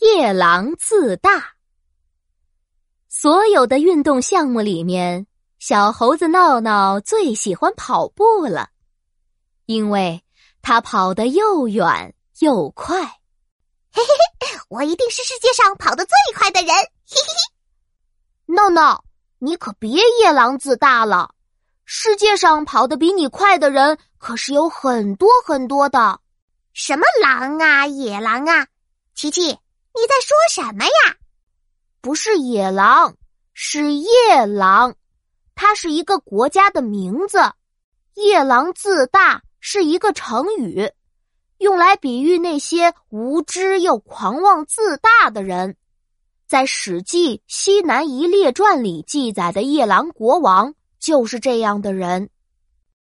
夜郎自大。所有的运动项目里面，小猴子闹闹最喜欢跑步了，因为他跑得又远又快。嘿嘿嘿，我一定是世界上跑得最快的人！嘿嘿嘿，闹闹，你可别夜郎自大了。世界上跑得比你快的人可是有很多很多的。什么狼啊，野狼啊！琪琪，你在说什么呀？不是野狼，是夜郎，它是一个国家的名字。夜郎自大是一个成语，用来比喻那些无知又狂妄自大的人。在《史记·西南夷列传》里记载的夜郎国王就是这样的人。